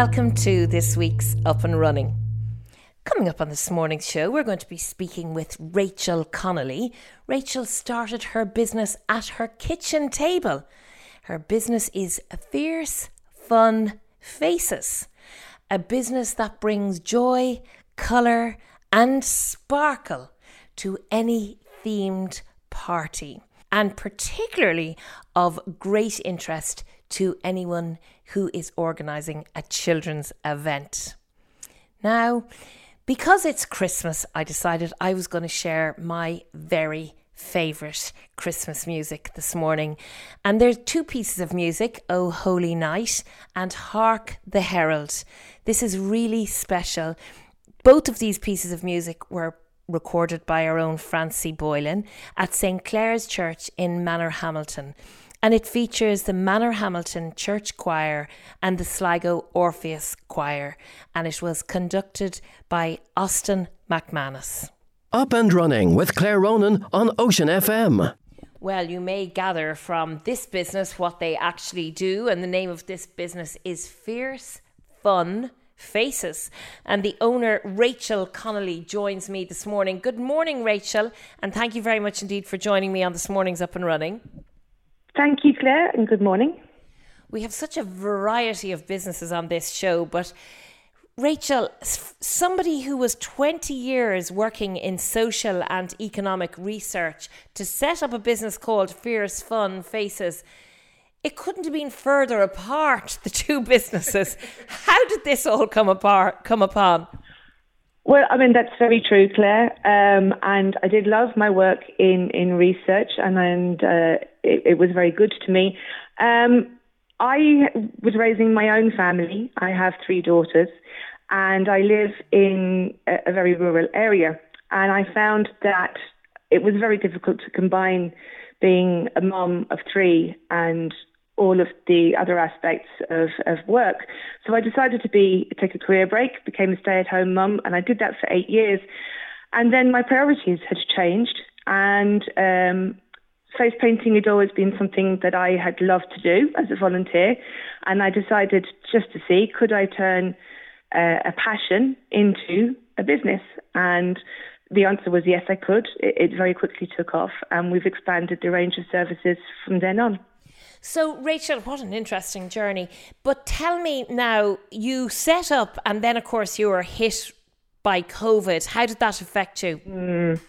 welcome to this week's Up and Running. Coming up on this morning's show, we're going to be speaking with Rachel Connolly. Rachel started her business at her kitchen table. Her business is Fierce Fun Faces, a business that brings joy, colour, and sparkle to any themed party, and particularly of great interest to anyone who is organising a children's event. Now, because it's Christmas, I decided I was going to share my very favourite Christmas music this morning. And there's two pieces of music, Oh Holy Night and Hark the Herald. This is really special. Both of these pieces of music were recorded by our own Francie Boylan at St Clare's Church in Manorhamilton. and it features the Manorhamilton Church Choir and the Sligo Orpheus Choir, and it was conducted by Austin McManus. Up and running with Claire Ronan on Ocean FM. Well, you may gather from this business what they actually do, and the name of this business is Fierce Fun Faces. And the owner, Rachel Connolly, joins me this morning. Good morning, Rachel, and thank you very much indeed for joining me on this morning's Up and Running. Thank you, Claire, and good morning. We have such a variety of businesses on this show, but Rachel, somebody who was 20 years working in social and economic research to set up a business called Fierce Fun Faces, it couldn't have been further apart, the two businesses. How did this all come apart, come upon? Well, I mean that's very true, Claire. Um, and I did love my work in in research, and and uh, it, it, was very good to me. Um, I was raising my own family. I have three daughters, and I live in a, a very rural area. And I found that it was very difficult to combine being a mom of three and all of the other aspects of, of work. So I decided to be take a career break, became a stay-at-home mum, and I did that for eight years. And then my priorities had changed, and um, face painting had always been something that I had loved to do as a volunteer, and I decided just to see could I turn uh, a passion into a business and. The answer was yes, I could. It, it very quickly took off, and we've expanded the range of services from then on. So, Rachel, what an interesting journey. But tell me now, you set up, and then, of course, you were hit by COVID. How did that affect you? Mm.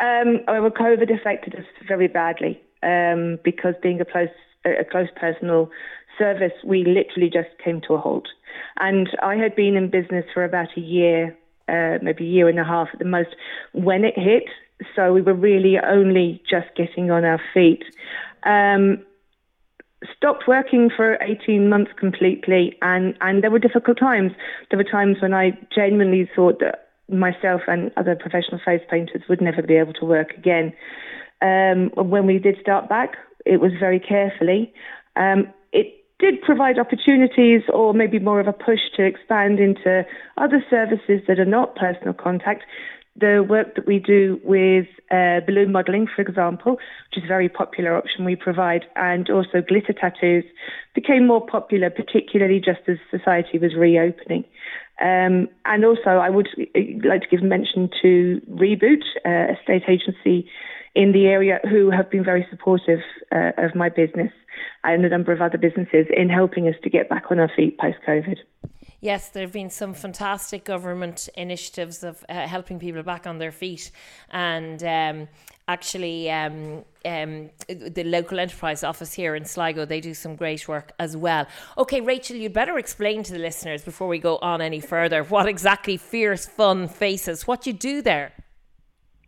Um, well, COVID affected us very badly um, because being a close, a close personal service, we literally just came to a halt. And I had been in business for about a year, uh, maybe a year and a half at the most, when it hit. So we were really only just getting on our feet. Um, stopped working for 18 months completely and, and there were difficult times. There were times when I genuinely thought that myself and other professional face painters would never be able to work again. Um, when we did start back, it was very carefully. Um, it did provide opportunities or maybe more of a push to expand into other services that are not personal contact the work that we do with uh, balloon modelling, for example, which is a very popular option we provide, and also glitter tattoos, became more popular, particularly just as society was reopening. Um, and also, I would uh, like to give mention to Reboot, uh, a state agency in the area, who have been very supportive uh, of my business and a number of other businesses in helping us to get back on our feet post COVID yes, there have been some fantastic government initiatives of uh, helping people back on their feet, and um, actually, um, um, the local enterprise office here in Sligo they do some great work as well. Okay, Rachel, you'd better explain to the listeners before we go on any further what exactly Fierce Fun Faces, what you do there.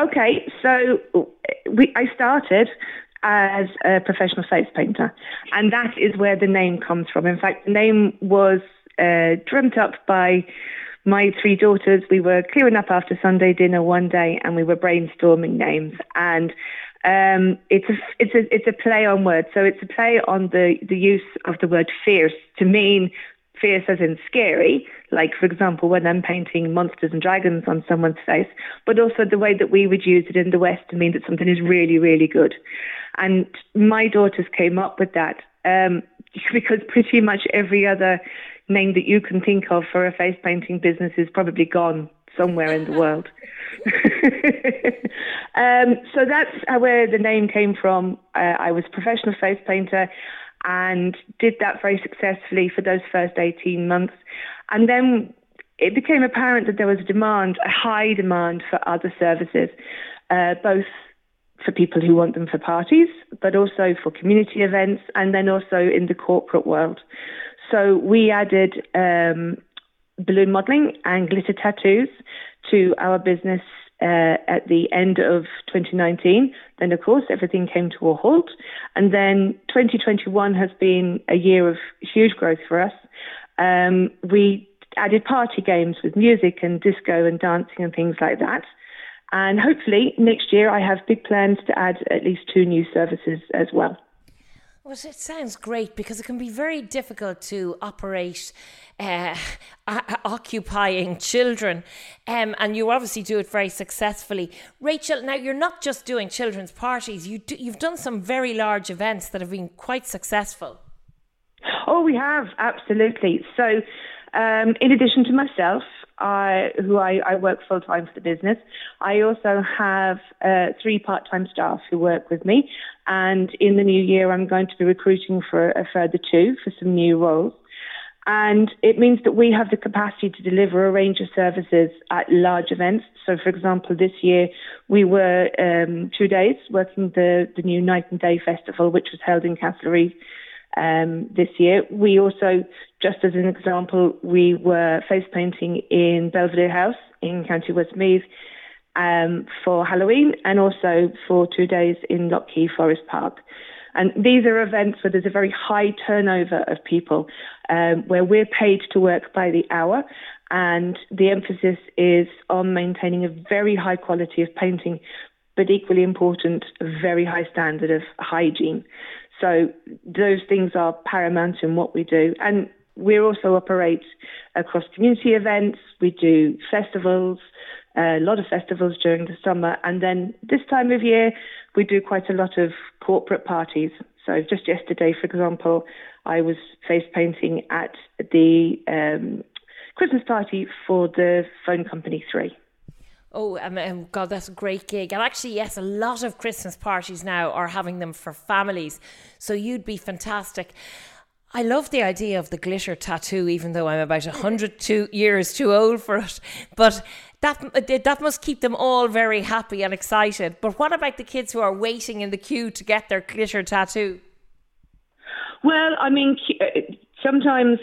Okay, so we, I started as a professional face painter, and that is where the name comes from. In fact, the name was uh, dreamt up by my three daughters. We were clearing up after Sunday dinner one day, and we were brainstorming names. And um, it's a it's a it's a play on words. So it's a play on the the use of the word fierce to mean fierce as in scary, like for example when I'm painting monsters and dragons on someone's face, but also the way that we would use it in the West to mean that something is really really good. And my daughters came up with that um, because pretty much every other name that you can think of for a face painting business is probably gone somewhere in the world. um, so that's where the name came from. Uh, I was a professional face painter and did that very successfully for those first 18 months. And then it became apparent that there was a demand, a high demand for other services, uh, both for people who want them for parties, but also for community events, and then also in the corporate world. So we added um, balloon modelling and glitter tattoos to our business uh, at the end of 2019. Then, of course, everything came to a halt. And then 2021 has been a year of huge growth for us. Um, we added party games with music and disco and dancing and things like that. And hopefully next year I have big plans to add at least two new services as well. Well, it sounds great because it can be very difficult to operate uh, occupying children, um, and you obviously do it very successfully. Rachel, now you're not just doing children's parties; you do, you've done some very large events that have been quite successful. Oh, we have absolutely. So, um, in addition to myself, I, who I, I work full time for the business. I also have uh, three part time staff who work with me. And in the new year, I'm going to be recruiting for a further two for some new roles. And it means that we have the capacity to deliver a range of services at large events. So, for example, this year we were um, two days working the, the new Night and Day Festival, which was held in Castlerea um, this year. We also, just as an example, we were face painting in Belvedere House in County Westmeath um, for Halloween and also for two days in Lough Key Forest Park. And these are events where there's a very high turnover of people, um, where we're paid to work by the hour. And the emphasis is on maintaining a very high quality of painting, but equally important, a very high standard of hygiene. So those things are paramount in what we do. And we also operate across community events. We do festivals, a lot of festivals during the summer. And then this time of year, we do quite a lot of corporate parties. So just yesterday, for example, I was face painting at the um, Christmas party for the phone company Three. Oh, um, God, that's a great gig. And actually, yes, a lot of Christmas parties now are having them for families. So you'd be fantastic. I love the idea of the glitter tattoo, even though I'm about a hundred two years too old for it. But that that must keep them all very happy and excited. But what about the kids who are waiting in the queue to get their glitter tattoo? Well, I mean, sometimes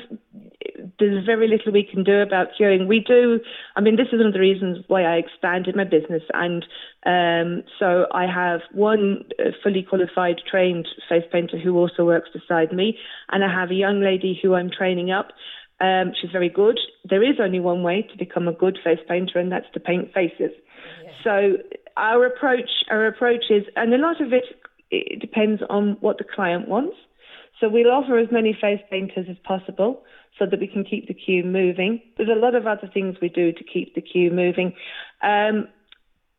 there's very little we can do about queuing. We do, I mean, this is one of the reasons why I expanded my business. And um, so I have one uh, fully qualified, trained face painter who also works beside me. And I have a young lady who I'm training up. Um, she's very good. There is only one way to become a good face painter, and that's to paint faces. Yeah. So our approach, our approach is, and a lot of it, it depends on what the client wants. So we'll offer as many face painters as possible so that we can keep the queue moving. There's a lot of other things we do to keep the queue moving. Um,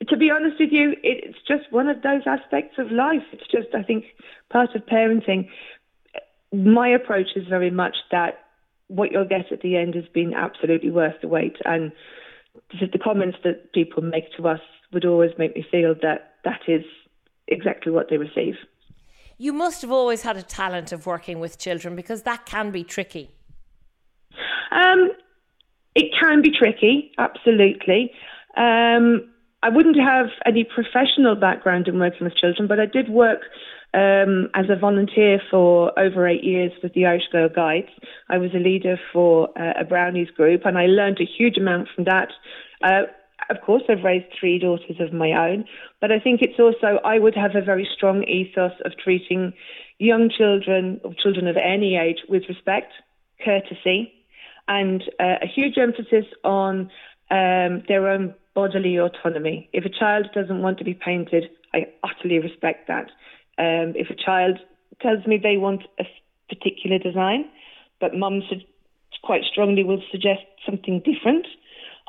to be honest with you, it's just one of those aspects of life. It's just, I think, part of parenting. My approach is very much that what you'll get at the end has been absolutely worth the wait. And the comments that people make to us would always make me feel that that is exactly what they receive. You must have always had a talent of working with children because that can be tricky. Um, it can be tricky, absolutely. Um, I wouldn't have any professional background in working with children, but I did work um, as a volunteer for over eight years with the Irish Girl Guides. I was a leader for uh, a Brownies group, and I learned a huge amount from that. Uh, of course, I've raised three daughters of my own, but I think it's also, I would have a very strong ethos of treating young children or children of any age with respect, courtesy, and uh, a huge emphasis on um, their own bodily autonomy. If a child doesn't want to be painted, I utterly respect that. Um, if a child tells me they want a particular design, but mum quite strongly will suggest something different,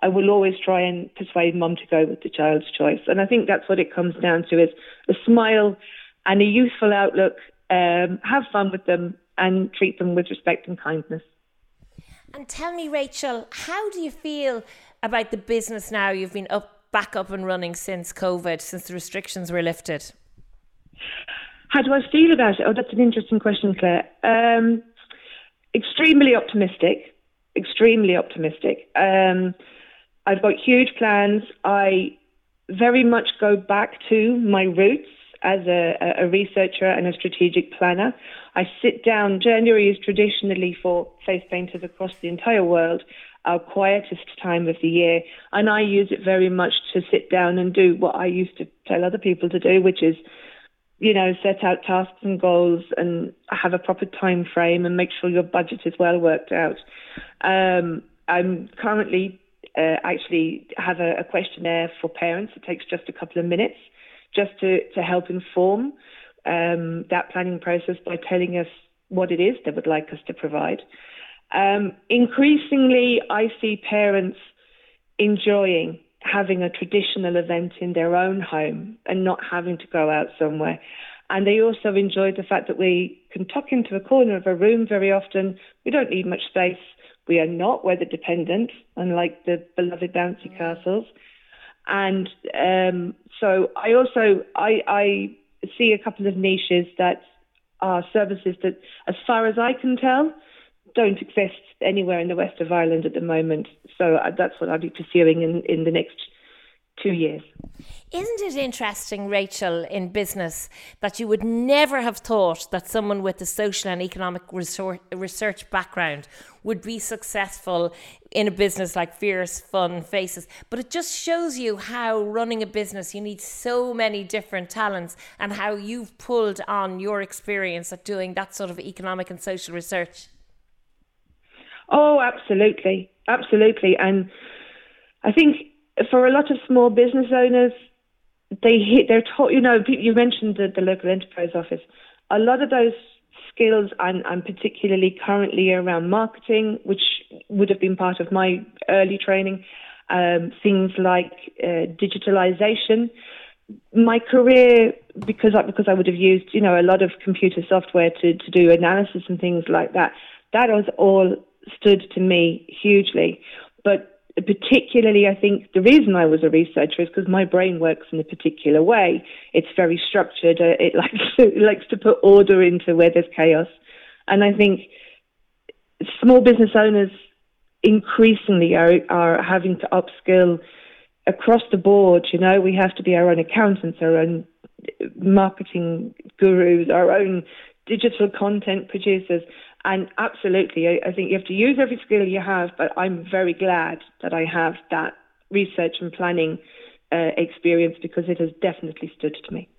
I will always try and persuade mum to go with the child's choice. And I think that's what it comes down to is a smile and a youthful outlook. Um, have fun with them and treat them with respect and kindness. And tell me, Rachel, how do you feel about the business now? You've been up back up and running since COVID, since the restrictions were lifted. How do I feel about it? Oh, that's an interesting question, Claire. Um, extremely optimistic. Extremely optimistic. Um, I've got huge plans. I very much go back to my roots as a, a, researcher and a strategic planner. I sit down. January is traditionally for face painters across the entire world our quietest time of the year, and I use it very much to sit down and do what I used to tell other people to do, which is, you know, set out tasks and goals and have a proper time frame and make sure your budget is well worked out. Um, I'm currently uh, actually have a, a questionnaire for parents. It takes just a couple of minutes just to, to help inform um, that planning process by telling us what it is they would like us to provide. Um, increasingly, I see parents enjoying having a traditional event in their own home and not having to go out somewhere. And they also enjoy the fact that we can tuck into a corner of a room very often. We don't need much space. We are not weather dependent, unlike the beloved bouncy castles. And um, so I also I, I see a couple of niches that are services that, as far as I can tell, don't exist anywhere in the west of Ireland at the moment. So uh, that's what I'll be pursuing in, in the next two years. Isn't it interesting, Rachel, in business that you would never have thought that someone with a social and economic research background would be successful in a business like Fierce Fun Faces? But it just shows you how running a business, you need so many different talents and how you've pulled on your experience at doing that sort of economic and social research. Oh, absolutely. Absolutely. And I think for a lot of small business owners, they hit, they're taught, you know, you mentioned the, the local enterprise office. A lot of those skills, and, and particularly currently around marketing, which would have been part of my early training, um, things like uh, digitalization. My career, because I, because I would have used, you know, a lot of computer software to, to do analysis and things like that, that was all stood to me hugely. But particularly, I think the reason I was a researcher is because my brain works in a particular way. It's very structured. Uh, it likes to, likes to put order into where there's chaos, and I think small business owners increasingly are are having to upskill across the board. You know, we have to be our own accountants, our own marketing gurus, our own digital content producers. And absolutely, I, I think you have to use every skill you have, but I'm very glad that I have that research and planning uh, experience because it has definitely stood to me.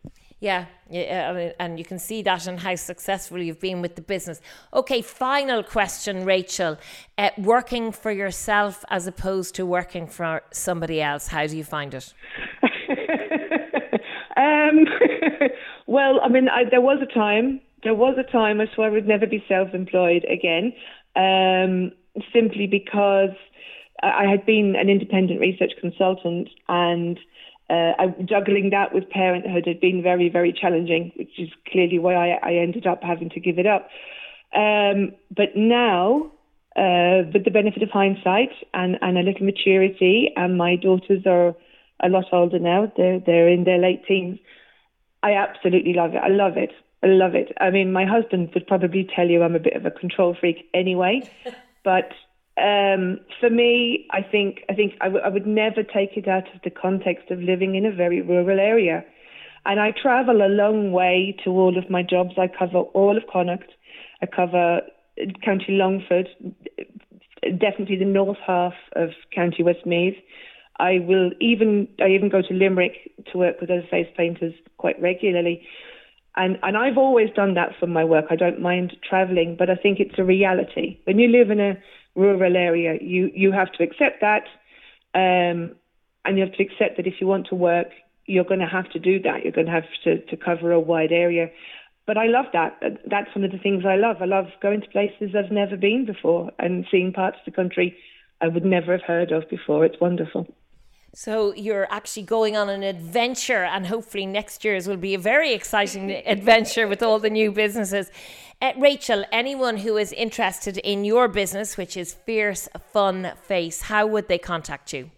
Yeah, yeah, and you can see that in how successful you've been with the business. Okay, final question, Rachel. Uh, working for yourself as opposed to working for somebody else, how do you find it? um, well, I mean, I, there was a time there was a time I swore I would never be self-employed again, um, simply because I had been an independent research consultant and uh, I, juggling that with parenthood had been very, very challenging, which is clearly why I, I ended up having to give it up. Um, but now, uh, with the benefit of hindsight and, and a little maturity, and my daughters are a lot older now, they're, they're in their late teens, I absolutely love it. I love it. I love it. I mean, my husband would probably tell you I'm a bit of a control freak anyway, but um, for me, I think I think I, w- I would never take it out of the context of living in a very rural area, and I travel a long way to all of my jobs. I cover all of Connacht, I cover County Longford, definitely the north half of County Westmeath. I will even I even go to Limerick to work with those face painters quite regularly. And, and I've always done that for my work. I don't mind traveling, but I think it's a reality. When you live in a rural area, you, you have to accept that. Um, and you have to accept that if you want to work, you're going to have to do that. You're going to have to, to cover a wide area. But I love that. That's one of the things I love. I love going to places I've never been before and seeing parts of the country I would never have heard of before. It's wonderful. So you're actually going on an adventure, and hopefully next year's will be a very exciting adventure with all the new businesses. Uh, Rachel, anyone who is interested in your business, which is Fierce Fun Face, how would they contact you?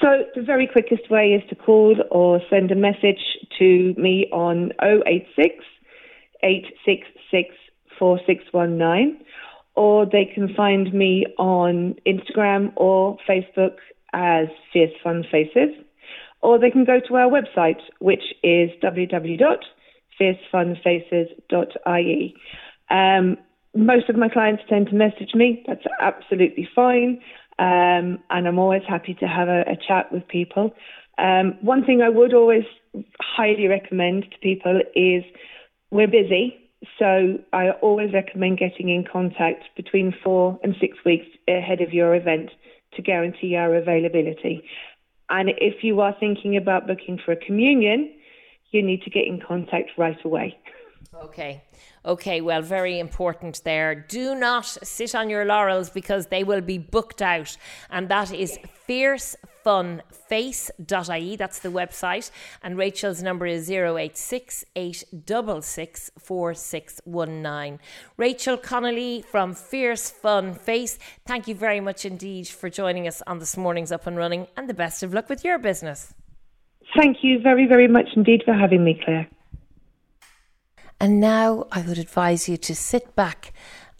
So the very quickest way is to call or send a message to me on 086 866 4619 or they can find me on Instagram or Facebook as Fierce Fun Faces, or they can go to our website, which is www.fiercefunfaces.ie. Um, most of my clients tend to message me. That's absolutely fine. Um, and I'm always happy to have a, a chat with people. Um, one thing I would always highly recommend to people is we're busy. So I always recommend getting in contact between four and six weeks ahead of your event to guarantee our availability. And if you are thinking about booking for a communion, you need to get in contact right away. Okay. Okay, well, very important there. Do not sit on your laurels because they will be booked out. And that is fiercefunface.ie. That's the website. And Rachel's number is 086 Rachel Connolly from Fierce Fun Face, thank you very much indeed for joining us on this morning's Up and Running and the best of luck with your business. Thank you very, very much indeed for having me, Claire. And now I would advise you to sit back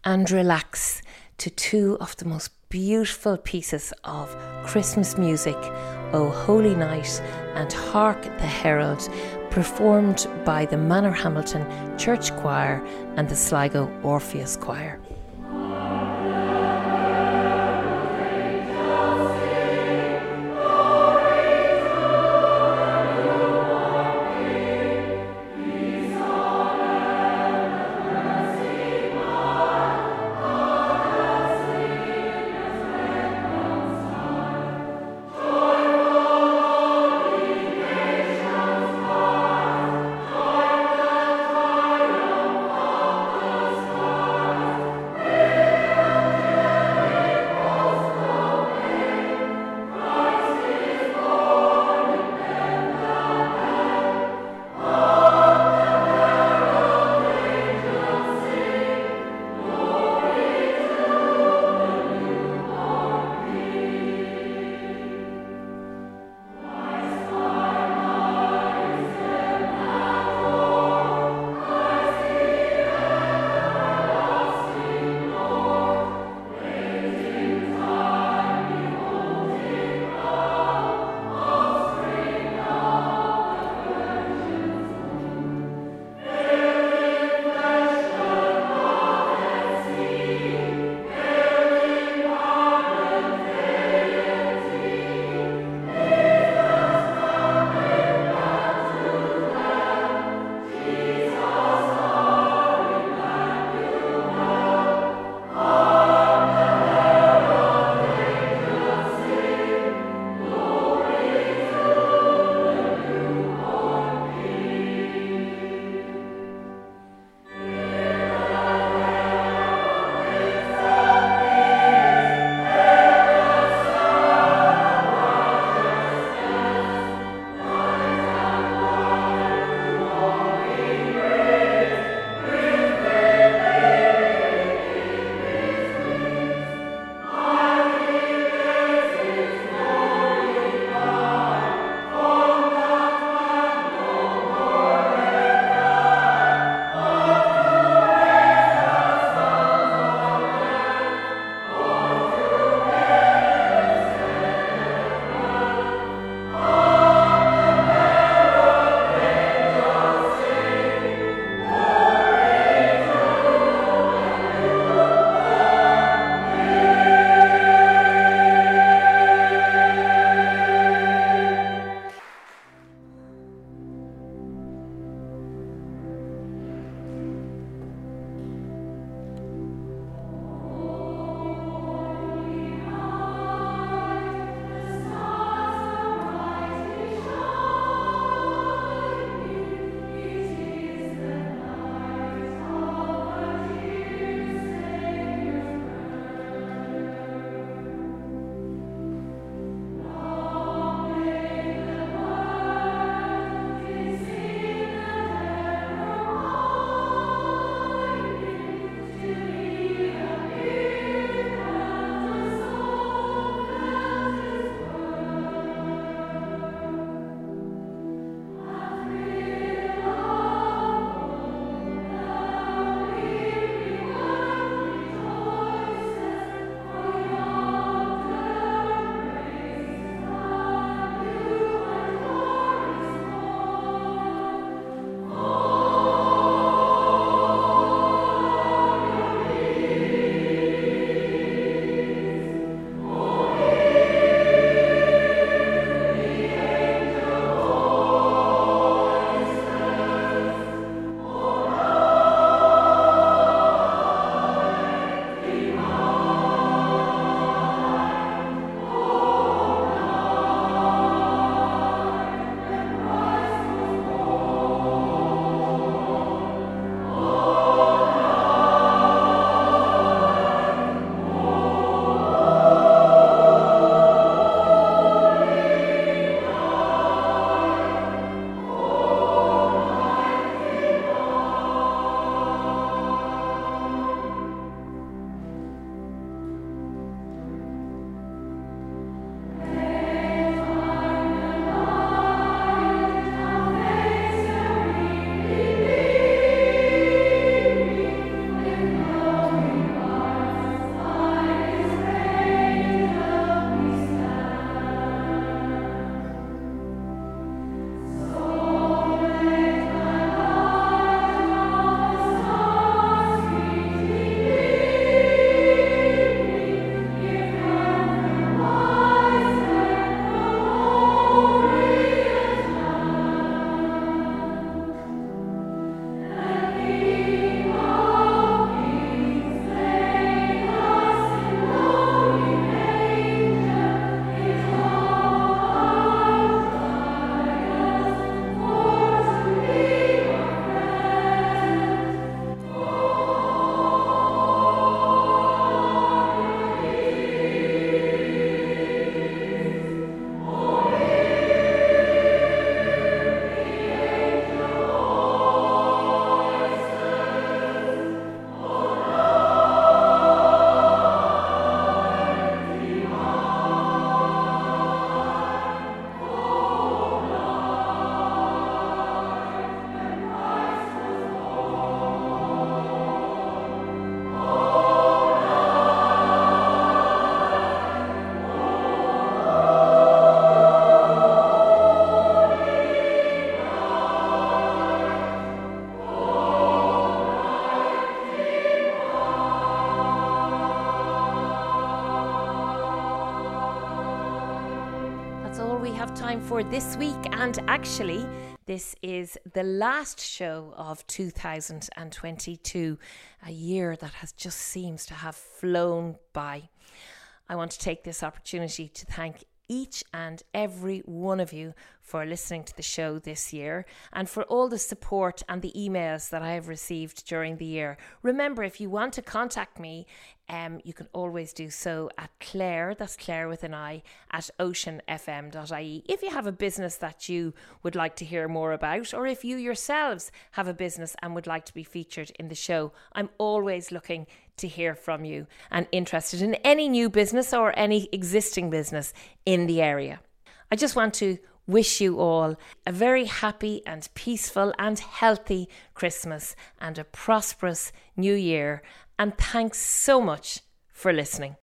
and relax to two of the most beautiful pieces of Christmas music, O Holy Night and Hark the Herald, performed by the Manorhamilton Church Choir and the Sligo Orpheus Choir. For this week, and actually, this is the last show of 2022, a year that has just seems to have flown by. I want to take this opportunity to thank each and every one of you for listening to the show this year and for all the support and the emails that I have received during the year. Remember, if you want to contact me, um, you can always do so at Claire, that's Claire with an I, at oceanfm.ie. If you have a business that you would like to hear more about, or if you yourselves have a business and would like to be featured in the show, I'm always looking to hear from you and interested in any new business or any existing business in the area. I just want to wish you all a very happy and peaceful and healthy Christmas and a prosperous new year. And thanks so much for listening.